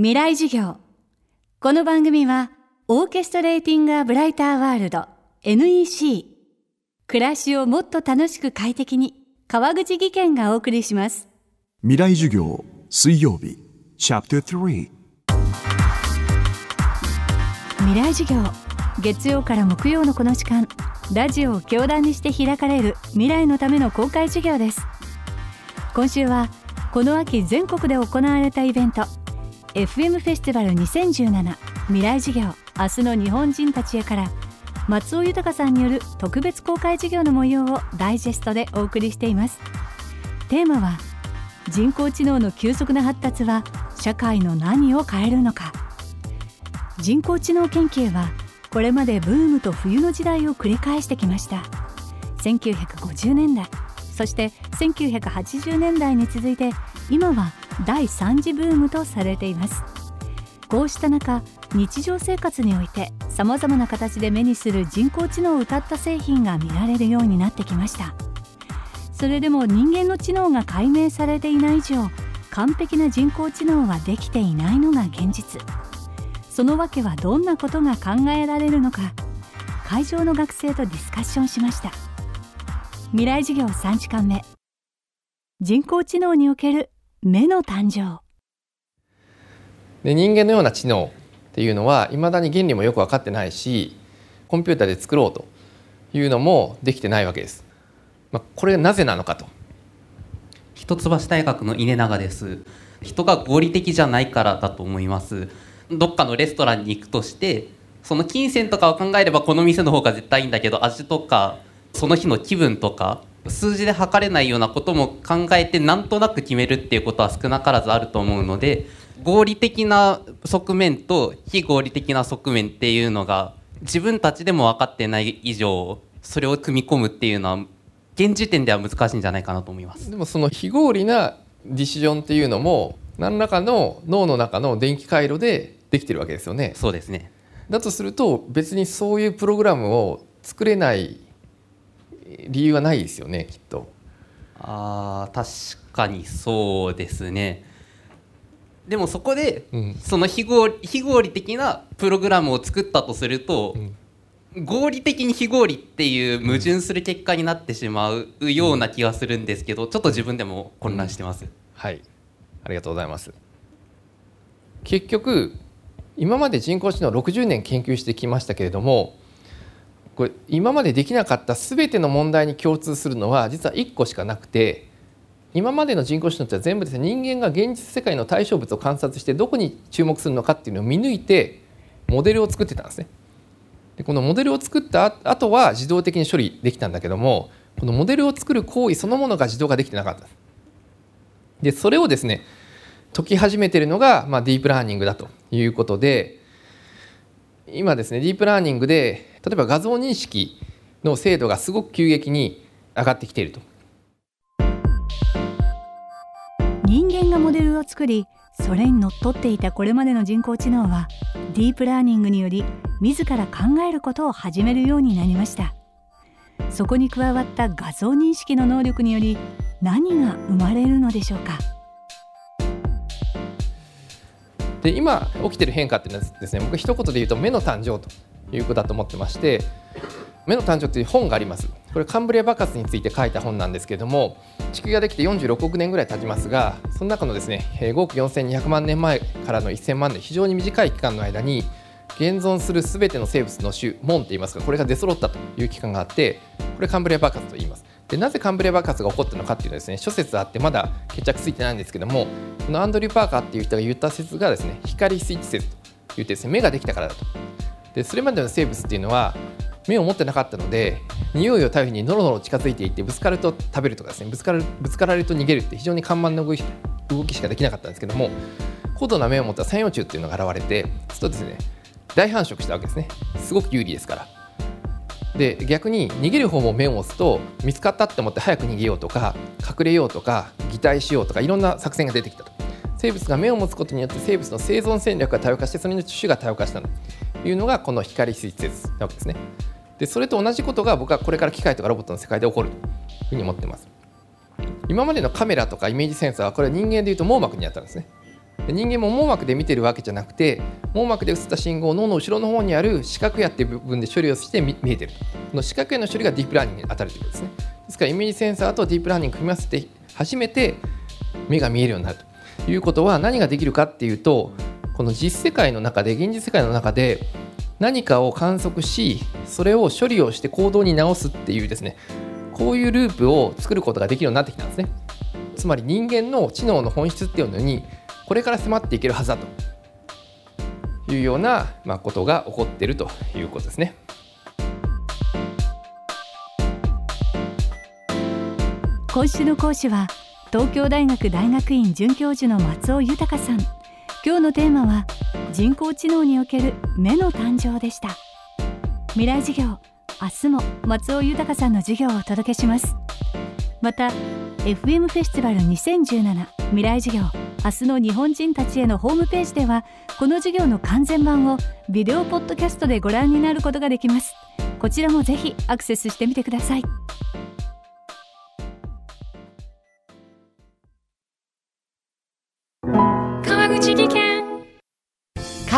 未来授業。この番組はオーケストレーティング・ア・ブライター・ワールド NEC 暮らしをもっと楽しく快適に川口義賢がお送りします。未来授業水曜日。チャプター3未来授業。月曜から木曜のこの時間。ラジオを教壇にして開かれる未来のための公開授業です。今週はこの秋全国で行われたイベント FM フェスティバル2017未来授業明日の日本人たちへから松尾豊さんによる特別公開授業の模様をダイジェストでお送りしています。テーマは人工知能の急速な発達は社会の何を変えるのか。人工知能研究はこれまでブームと冬の時代を繰り返してきました。1950年代そして1980年代に続いて今は第3次ブームとされています。こうした中日常生活においてさまざまな形で目にする人工知能を謳った製品が見られるようになってきました。それでも人間の知能が解明されていない以上完璧な人工知能はできていないのが現実。その訳はどんなことが考えられるのか会場の学生とディスカッションしました。未来授業3時間目。人工知能における目の誕生。で人間のような知能っていうのはいまだに原理もよく分かってないしコンピューターで作ろうというのもできてないわけです。まあ、これなぜなのかと。一橋大学の稲永です。人が合理的じゃないからだと思います。どっかのレストランに行くとしてその金銭とかを考えればこの店の方が絶対いいんだけど味とかその日の気分とか数字で測れないようなことも考えてなんとなく決めるっていうことは少なからずあると思うので合理的な側面と非合理的な側面っていうのが自分たちでも分かってない以上それを組み込むっていうのは現時点では難しいんじゃないかなと思います。でもその非合理なディシジョンっていうのも何らかの脳の中の電気回路でできてるわけですよね。そうですね。だとすると別にそういうプログラムを作れない理由はないですよねきっと。あー確かにそうですね。でもそこで、うん。その非合非合理的なプログラムを作ったとすると、合理的に非合理っていう矛盾する結果になってしまうような気がするんですけどちょっと自分でも混乱してます、はい。ありがとうございます。結局今まで人工知能60年研究してきましたけれどもこれ今までできなかった全ての問題に共通するのは実は1個しかなくて今までの人工知能って全部ですね人間が現実世界の対象物を観察してどこに注目するのかっていうのを見抜いてモデルを作ってたんですね。でこのモデルを作ったあ後は自動的に処理できたんだけどもこのモデルを作る行為そのものが自動化できてなかったで。それをですね解き始めてるのが、まあ、ディープラーニングだということで今ですねディープラーニングで例えば画像認識の精度がすごく急激に上がってきていると。人間がモデルを作りそれにのっとっていたこれまでの人工知能はディープラーニングにより自ら考えることを始めるようになりました。そこに加わった画像認識の能力により何が生まれるのでしょうか？で今起きてる変化っていうのはですね僕一言で言うと目の誕生ということだと思ってまして目の誕生という本があります。これカンブリア爆発について書いた本なんですけれども地球ができて46億年ぐらい経ちますがその中のですね5億4200万年前からの1000万年非常に短い期間の間に現存する全ての生物の種門といいますかこれが出揃ったという期間があってこれカンブリア爆発と言います。でなぜカンブリア爆発が起こったのかっていうのはですね諸説あってまだ決着ついてないんですけどもこのアンドリュー・パーカーっていう人が言った説がですね光スイッチ説と言ってですね目ができたからだと。でそれまでの生物っていうのは目を持ってなかったので匂いを頼りにノロノロ近づいていってぶつかると食べるとかですねぶつかるぶつかられると逃げるって非常に緩慢な動きしかできなかったんですけども高度な目を持った三葉虫っていうのが現れてそうするとですね大繁殖したわけですね。すごく有利ですから。で逆に逃げる方も目を持つと見つかったって思って早く逃げようとか隠れようとか擬態しようとかいろんな作戦が出てきたと。生物が目を持つことによって生物の生存戦略が多様化してそれの種が多様化したというのがこの光スイッチ説なわけですねでそれと同じことが僕はこれから機械とかロボットの世界で起こるというふうに思ってます今までのカメラとかイメージセンサーはこれは人間でいうと網膜にあったんですね人間も網膜で見てるわけじゃなくて網膜で映った信号を脳の後ろの方にある視覚野っていう部分で処理をして見えてるこの視覚野の処理がディープラーニングに当たるということですねですからイメージセンサーとディープラーニング組み合わせて初めて目が見えるようになるということは何ができるかっていうとこの実世界の中で現実世界の中で何かを観測しそれを処理をして行動に直すっていうですねこういうループを作ることができるようになってきたんですねつまり人間の知能の本質っていうのにこれから迫っていけるはずだというような、まあ、ことが起こっているということですね。今週の講師は東京大学大学院准教授の松尾豊さん。今日のテーマは人工知能における目の誕生でした。未来授業明日も松尾豊さんの授業をお届けします。また FM フェスティバル2017未来授業明日の日本人たちへのホームページではこの授業の完全版をビデオポッドキャストでご覧になることができます。こちらもぜひアクセスしてみてください。